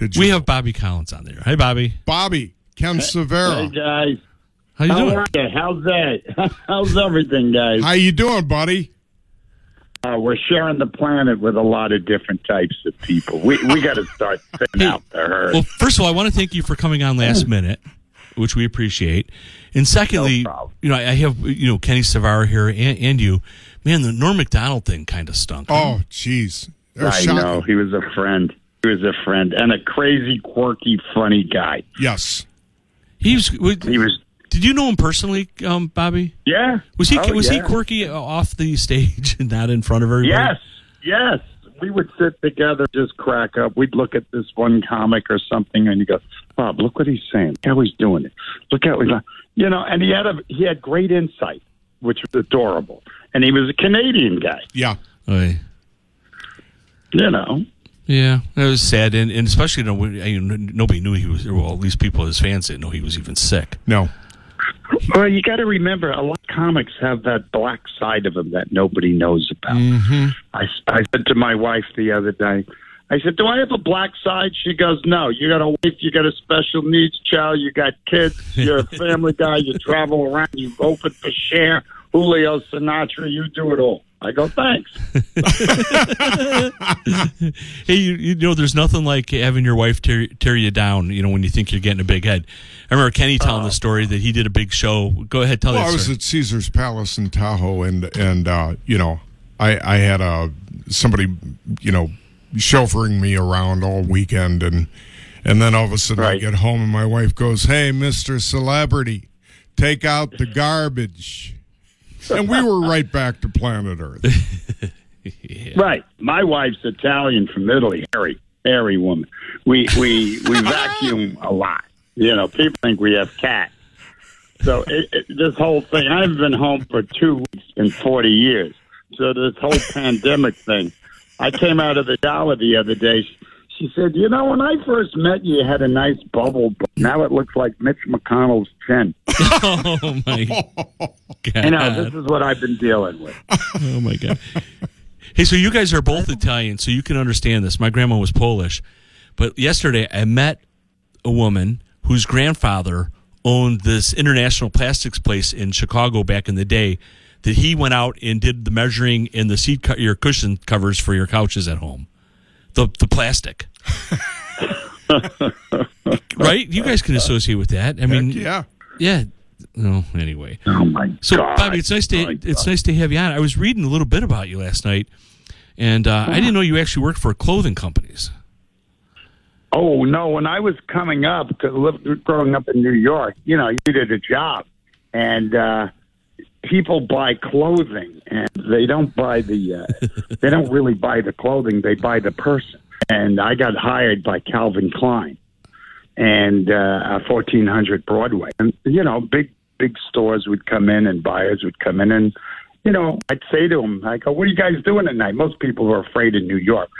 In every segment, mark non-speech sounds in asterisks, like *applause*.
Did you? We have Bobby Collins on there. Hey, Bobby. Bobby Ken Severa. Hey guys, How you how doing? are you? How's that? *laughs* How's everything, guys? How you doing, buddy? Uh, we're sharing the planet with a lot of different types of people. We we *laughs* got to start thinning out the herd. Well, first of all, I want to thank you for coming on last minute, which we appreciate. And secondly, No you know, I have you know Kenny Savara here and, and you. Man, the Norm Macdonald thing kind of stunk. Oh, jeez. They're I shocking. know he was a friend. He was a friend and a crazy, quirky, funny guy. Yes. he was. He was. Did you know him personally, um, Bobby? Yeah. Was he Oh, was he quirky off the stage *laughs* and not in front of everybody? Yes, yes. We would sit together, just crack up. We'd look at this one comic or something, and you go, "Bob, look what he's saying. Look how he's doing it. Look how he's, you know." And he had a he had great insight, which was adorable. And he was a Canadian guy, Yeah. Oh, yeah. you know. Yeah, it was sad, and, and especially you know, when- I mean, nobody knew he was. Well, at least people, his fans, didn't know he was even sick. No. Well, you got to remember, a lot of comics have that black side of them that nobody knows about. Mm-hmm. I, I said to my wife the other day, I said, "Do I have a black side?" She goes, "No. You got a wife. You got a special needs child. You got kids. You're a *laughs* family guy. You travel around. You open for Cher, Julio Sinatra. You do it all." I go, "Thanks." *laughs* Hey, you, you know, there's nothing like having your wife tear, tear you down. You know, when you think you're getting a big head. I remember Kenny telling the story that he did a big show. Go ahead, tell Well, I was story. at Caesar's Palace in Tahoe, and and uh, you know, I I had a somebody you know chauffeuring me around all weekend, and and then all of a sudden I get home and my wife goes, "Hey, Mister Celebrity, take out the garbage," and we were right back to planet Earth. *laughs* Right. My wife's Italian from Italy, hairy, hairy woman. We we we *laughs* vacuum a lot. You know, people think we have cats. So it, it, this whole thing, I haven't been home for two weeks in forty years. So this whole pandemic thing, I came out of the dollar the other day. She said, "You know, when I first met you, you had a nice bubble, but now it looks like Mitch McConnell's chin." *laughs* oh my god! You know, this is what I've been dealing with. oh my god! Hey, so you guys are both Italian, so you can understand this. My grandma was Polish, but yesterday I met a woman whose grandfather owned this international plastics place in Chicago back in the day. That he went out and did the measuring in the seat co- your cushion covers for your couches at home, the the plastic. *laughs* right? You guys can associate with that. I mean, Heck yeah. yeah. No, anyway. Oh my So, god! Bobby, it's nice to My it's God. nice to have you on. I was reading a little bit about you last night, and uh, I didn't know you actually worked for clothing companies. Oh no! When I was coming up, to live, growing up in New York, you know, you did a job, and uh, people buy clothing, and they don't buy the, uh, they don't really buy the clothing; they buy the person. And I got hired by Calvin Klein, and uh, fourteen hundred Broadway, and you know, big big stores would come in, and buyers would come in, and you know, I'd say to them, I go, "What are you guys doing tonight?" Most people are afraid in New York.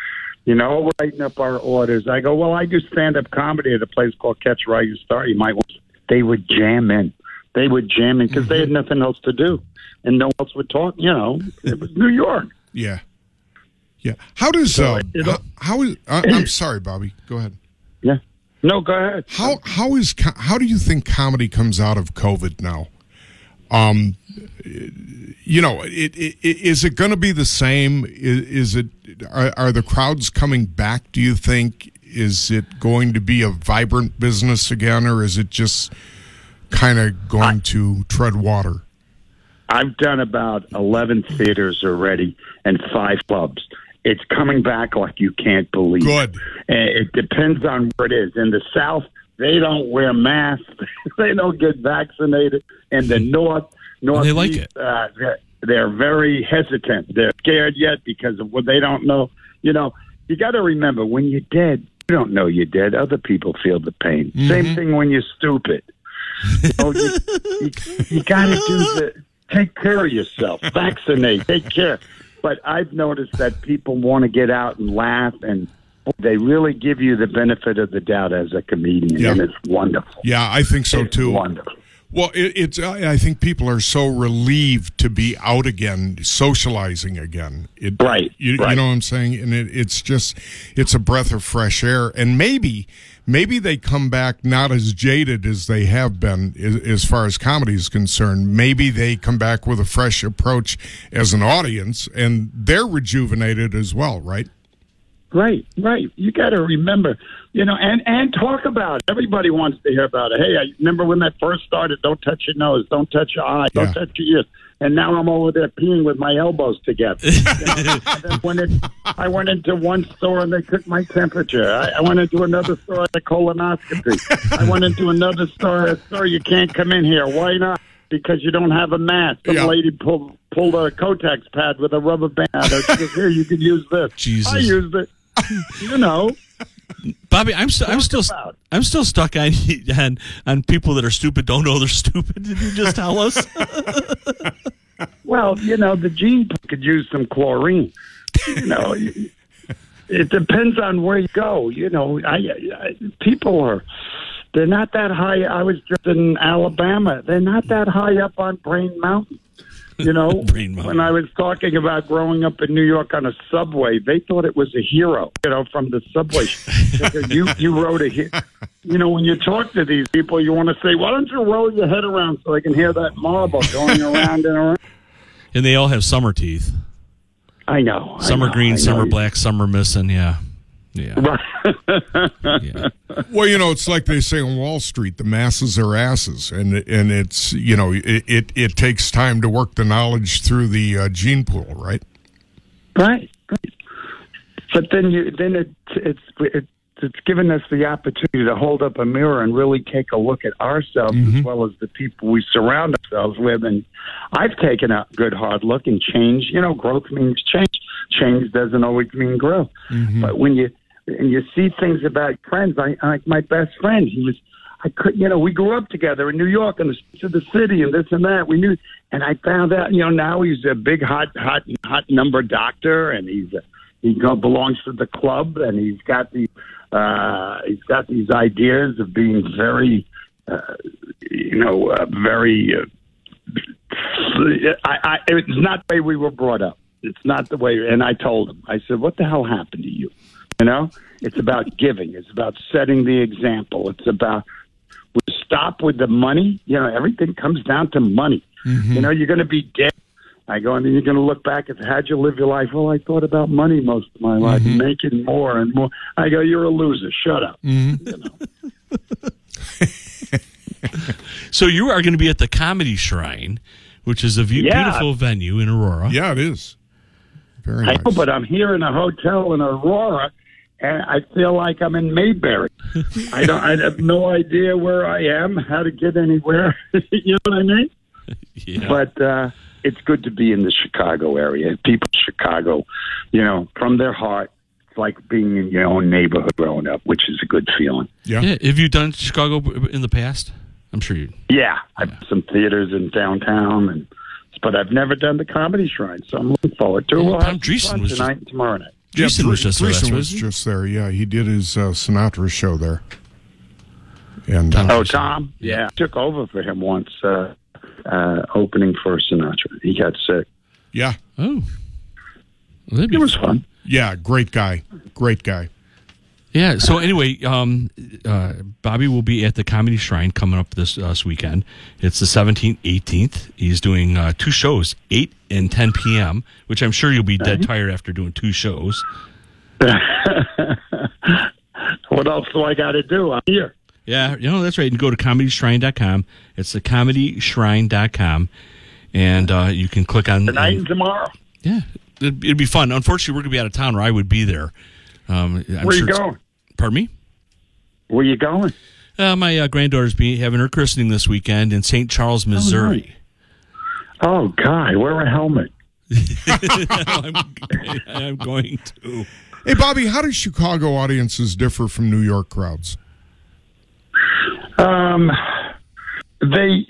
You know, we're writing up our orders. I go, well, I do stand up comedy at a place called Catch Rising Star. You might want. They would jam in. They would jam in because they had nothing else to do, and no one else would talk. You know, it was New York. Yeah. Yeah. How does uh, it- how, how is I, *clears throat* I'm sorry, Bobby. Go ahead. Yeah. No, go ahead. How how is how do you think comedy comes out of COVID now? Um, you know, it, it, is it going to be the same? Is, is it are, are the crowds coming back? Do you think is it going to be a vibrant business again, or is it just kind of going to tread water? I've done about 11 theaters already and five clubs. It's coming back like you can't believe. Good. It depends on where it is. In the South, they don't wear masks. *laughs* they don't get vaccinated. In the North, North, they like it. Uh, they're, they're very hesitant. They're scared yet because of what they don't know. You know, you got to remember when you're dead, you don't know you're dead. Other people feel the pain. Same thing when you're stupid. You, know, you, you, you got to do the take care of yourself, vaccinate, take care. But I've noticed that people want to get out and laugh, and they really give you the benefit of the doubt as a comedian, Yeah. and it's wonderful. Yeah, I think so It's too. Wonderful. Well, it, it's. I I think people are so relieved to be out again, socializing again. It, Right, You, you know what I'm saying? And it, it's just, it's a breath of fresh air. And maybe, maybe they come back not as jaded as they have been as, as far as comedy is concerned. Maybe they come back with a fresh approach as an audience, and they're rejuvenated as well, right? Right, right. You got to remember, you know, and and talk about it. Everybody wants to hear about it. Hey, I remember when that first started. Don't touch your nose. Don't touch your eye. Don't Yeah. touch your ears. And now I'm over there peeing with my elbows together. You know? and then when it, I went into one store and they took my temperature. I, I went into another store at a colonoscopy. I went into another store. Sir, you can't come in here. Why not? Because you don't have a mask. Some Yeah. lady pulled pulled a Kotex pad with a rubber band. She goes, "Here, you can use this." Jesus. I used it. You know. Bobby, I'm still I'm still about. I'm still stuck on *laughs* on on people that are stupid don't know they're stupid. *laughs* Did you just tell us? *laughs* Well, you know, the gene could use some chlorine. You know, it depends on where you go. You know, I, I people are they're not that high. I was just in Alabama. They're not that high up on Brain Mountain. *laughs* You know, when I was talking about growing up in New York on a subway, they thought it was a hero. You know, from the subway. you *laughs* you rode a. You know, when you talk to these people, you want to say, "Why don't you roll your head around so I can hear that marble going around and around?" and they all have summer teeth. I know. I Some are know, green, I are black, some are missing. Yeah, yeah, yeah. Well, you know, it's like they say on Wall Street: the masses are asses, and and it's you know it it, it takes time to work the knowledge through the uh, gene pool, right? right, right. But then you then it, it's it, it's given us the opportunity to hold up a mirror and really take a look at ourselves as well as the people we surround ourselves with. And I've taken a good hard look and change. You know, growth means change. Change doesn't always mean growth. But when you and you see things about friends, I like my best friend. He was. I could, you know, we grew up together in New York and the streets the city and this and that. We knew, and I found out, you know, now he's a big hot, hot, hot number doctor, and he's a, he belongs to the club, and he's got the, uh, he's got these ideas of being very, uh, you know, uh, very. Uh, I, I, it's not the way we were brought up. It's not the way. And I told him, I said, "What the hell happened to you?" You know, it's about giving. It's about setting the example. It's about we stop with the money. You know, everything comes down to money. Mm-hmm. You know, you're going to be dead. I go, and then you're going to look back at how'd you live your life? Well, I thought about money most of my life, mm-hmm. making more and more. I go, you're a loser. Shut up. Mm-hmm. You know? *laughs* So you are going to be at the Comedy Shrine, which is a view- Yeah. beautiful venue in Aurora. Yeah, it is. Very I nice. know, but I'm here in a hotel in Aurora, and I feel like I'm in Mayberry. *laughs* I don't. I have no idea where I am, how to get anywhere. *laughs* you know what I mean? *laughs* Yeah. But uh, it's good to be in the Chicago area. People in Chicago, you know, from their heart, it's like being in your own neighborhood growing up, which is a good feeling. yeah. Yeah, Have you done Chicago in the past? I'm sure you. Yeah, I've some theaters in downtown, and but I've never done the Comedy Shrine, so I'm looking forward to it. We'll Tom Dreesen fun was just- tonight and tomorrow night. Yeah, Jason was just there last Dreesen week, was just there. Yeah, he did his uh, Sinatra show there. And uh, Oh, Tom? Yeah. Took over for him once, uh, uh, opening for Sinatra. He got sick. yeah, Oh, Well, It was fun. yeah, great guy, great guy. Yeah. So anyway, um, uh, Bobby will be at the Comedy Shrine coming up this uh, this weekend. It's the 17th, 18th. He's doing uh, two shows, 8 and 10 p.m., which I'm sure you'll be dead tired after doing two shows. *laughs* What else do I got to do? I'm here. Yeah, you know, that's right. You can go to comedyshrine.com. It's the comedyshrine.com. And uh, you can click on. Tonight and- and tomorrow. yeah, it'd, it'd be fun. Unfortunately, we're going to be out of town, or I would be there. Um, I'm Where sure you going? Pardon me? Where you going? Uh, my uh, granddaughter's be having her christening this weekend in St. Charles, Missouri. Oh, God, wear a helmet. I'm, *laughs* I'm going to. Hey, Bobby, how do Chicago audiences differ from New York crowds? Um, they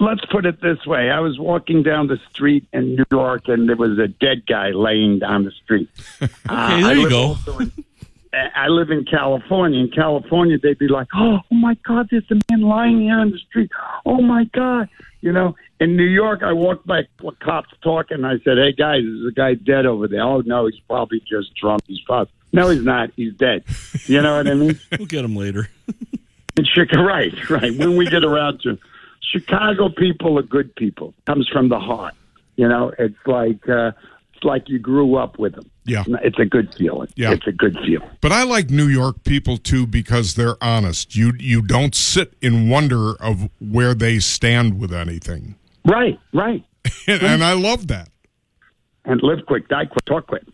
let's put it this way: I was walking down the street in New York, and there was a dead guy laying down the street. Uh, *laughs* Okay, there I you go. in- I live in California. In California, they'd be like, "Oh, oh my God, there's a man lying here on the street. Oh my God." You know, in New York, I walked by cops talking. I said, "Hey guys, there's a guy dead over there." Oh no, he's probably just drunk. He's fast. No, he's not. He's dead. You know what I mean? *laughs* We'll get him later. *laughs* In Chicago, right, right. When we get around to Chicago, people are good people. Comes from the heart. You know, it's like uh, it's like you grew up with them. Yeah. It's a good feeling. Yeah. It's a good feeling. But I like New York people too because they're honest. You you don't sit in wonder of where they stand with anything, Right, right. *laughs* and, and I love that. And live quick, die quick, talk quick.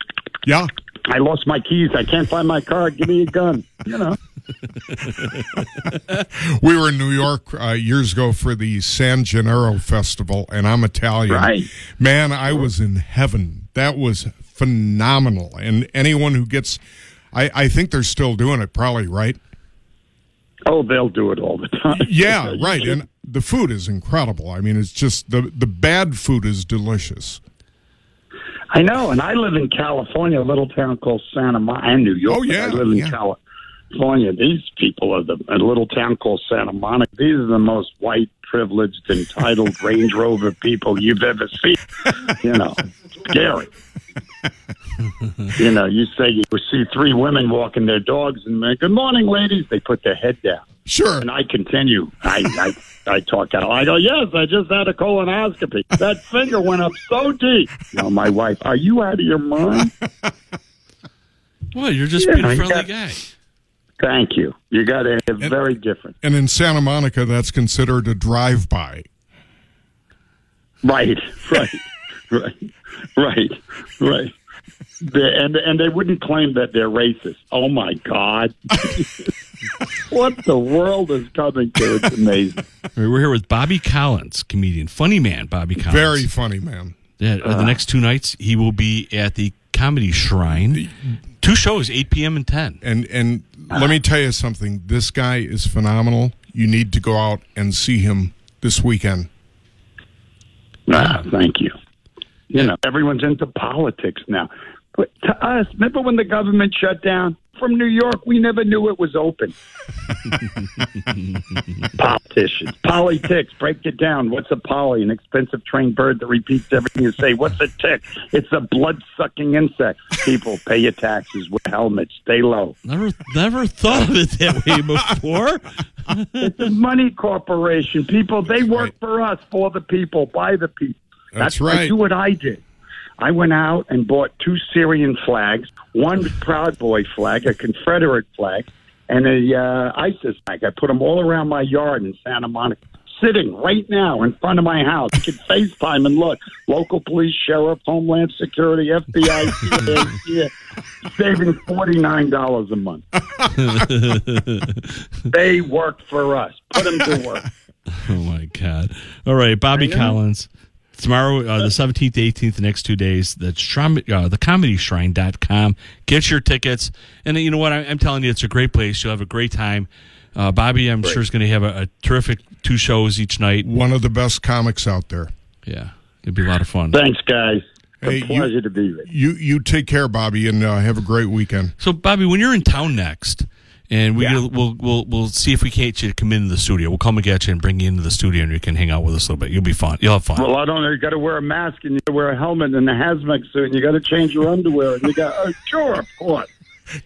Yeah, I lost my keys. I can't find my car. Give me a gun. You know. *laughs* we were in New York uh, years ago for the San Gennaro Festival, and I'm Italian. Right. Man, I was in heaven. That was phenomenal. And anyone who gets, I, I think they're still doing it, probably, right? Oh, they'll do it all the time. *laughs* Yeah, right. And the food is incredible. I mean, it's just the the bad food is delicious. I know, and I live in California, a little town called Santa Monica, and New York. Oh, yeah, I live in yeah. California. These people are the a little town called Santa Monica. These are the most white, privileged, entitled *laughs* Range Rover people you've ever seen. You know, scary. you know, you say you see three women walking their dogs and make, "Good morning, ladies." They put their head down. Sure. And I continue. I, I, I talk out. I go, yes, I just had a colonoscopy. That finger went up so deep. No, my wife, are you out of your mind? *laughs* Well, you're just Yeah, being a I friendly got- guy. Thank you. You got it. Very different. And in Santa Monica, that's considered a drive-by. Right, *laughs* right, right, right, right. They- and and they wouldn't claim that they're racist. Oh my God! *laughs* what the world is coming to? It's amazing. We're here with Bobby Collins, comedian, funny man, Bobby Collins. Very funny, man. Yeah, uh, the next two nights he will be at the Comedy Shrine. Two shows, 8 p.m. and 10. And and let me tell you something. This guy is phenomenal. You need to go out and see him this weekend. Ah, thank you. You know, everyone's into politics now. But to us, remember when the government shut down? From New York, we never knew it was open. *laughs* Politicians, politics, break it down. What's a poly? An expensive trained bird that repeats everything you say. What's a tick? It's a blood sucking insect. People, pay your taxes, wear helmets, stay low. Never, never thought of it that way before. It's a money corporation. People, they work for us, for the people, by the people. That's I right. do what I did. I went out and bought two Syrian flags, one Proud Boy flag, a Confederate flag, and a uh, ISIS flag. I put them all around my yard in Santa Monica, sitting right now in front of my house. You can FaceTime and look. Local police, sheriff, Homeland Security, FBI, CIA, yeah, saving forty nine dollars a month. *laughs* they work for us. Put them to work. Oh my God! All right, Bobby Collins. Tomorrow, uh, the 17th, 18th, the next two days, that's Shram- uh, thecomedyshrine.com. Get your tickets. And you know what? I, I'm telling you, it's a great place. You'll have a great time. Uh, Bobby, I'm sure, is going to have a, a terrific two shows each night. One of the best comics out there. Yeah, it'd be a lot of fun. Thanks, guys. Hey, It's a you- pleasure to be with you. You you take care, Bobby, and uh, have a great weekend. So, Bobby, when you're in town next, and we Yeah. will we'll, we'll we'll see if we can't get you to come into the studio. We'll come and get you and bring you into the studio, and you can hang out with us a little bit. You'll be fun. You'll have fun. Well, I don't know. You got to wear a mask and you got to wear a helmet and a hazmat suit and you got to change your underwear and you got. Oh, sure, of course.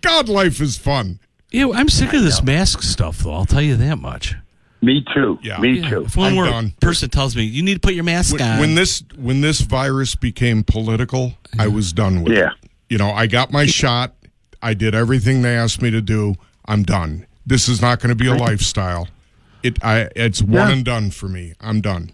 God, life is fun. Yeah, I'm sick of this mask stuff, though. I'll tell you that much. Me too. Yeah. Me Yeah, too. If one I'm more done. person tells me you need to put your mask When, on, when this when this virus became political, I was done with Yeah. it. You know, I got my shot. I did everything they asked me to do. I'm done. This is not going to be a lifestyle. It I it's one Yeah. and done for me. I'm done.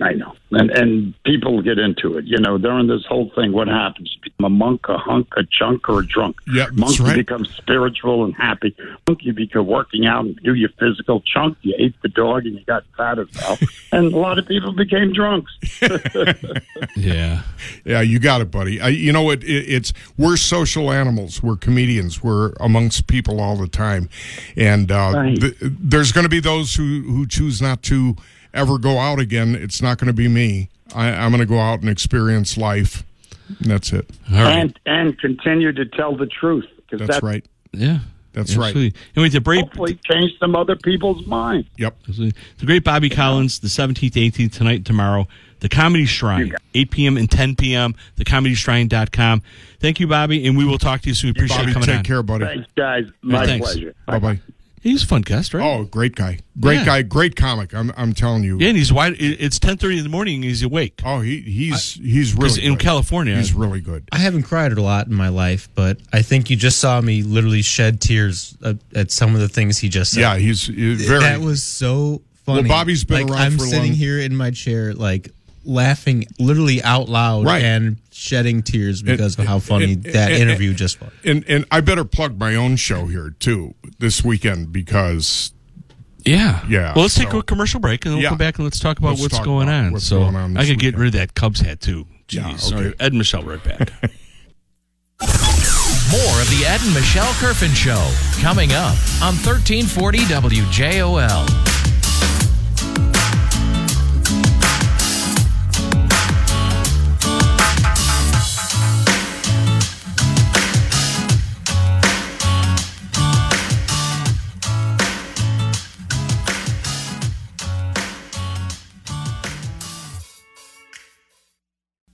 I know. And and people get into it. You know, during this whole thing, what happens? Become a monk, a hunk, a chunk, or a drunk. Yeah, that's monk, right. you become spiritual and happy. Hunk, you become working out and do your physical. Chunk, you ate the dog and you got fat as hell. *laughs* and a lot of people became drunks. *laughs* yeah, Yeah, you got it, buddy. I, you know what? It, it's we're social animals. We're comedians. We're amongst people all the time, and uh, Right. th- there's going to be those who who choose not to ever go out again. It's not going to be me. I, I'm going to go out and experience life. And that's it. all right. and and continue to tell the truth. because That's right. Yeah. That's right. Absolutely. Anyway, the break. hopefully change some other people's minds. Yep. The great Bobby Collins, the 17th, 18th, tonight, and tomorrow. The Comedy Shrine, 8 p.m. and 10 p.m. TheComedyShrine.com. Thank you, Bobby, and we will talk to you soon. We appreciate Bobby, you coming take on. care, buddy. Thanks, guys. My thanks. pleasure. Bye bye. He's a fun guest, right? Oh, great guy. Great Yeah. guy. Great comic. I'm I'm telling you. Yeah, and he's wide. It's 10.30 in the morning and he's awake. Oh, he he's he's Because really in. California, He's really good. I haven't cried a lot in my life, but I think you just saw me literally shed tears at, at some of the things he just said. Yeah, he's, he's very. that was so funny. Well, Bobby's been like, around I'm for a sitting long- here in my chair, like laughing literally out loud Right. and shedding tears because of how funny and- that and- interview just was. and and I better plug my own show here too this weekend because Yeah. Yeah, Well, let's take a commercial break and then we'll Yeah. come back and let's talk about Let's what's talk going about on. what's so going on I this could get rid of that Cubs hat too. Jeez. Yeah, Sorry. okay. Ed and Michelle right back. *laughs* More of the Ed and Michelle Kerfin Show coming up on 1340 WJOL.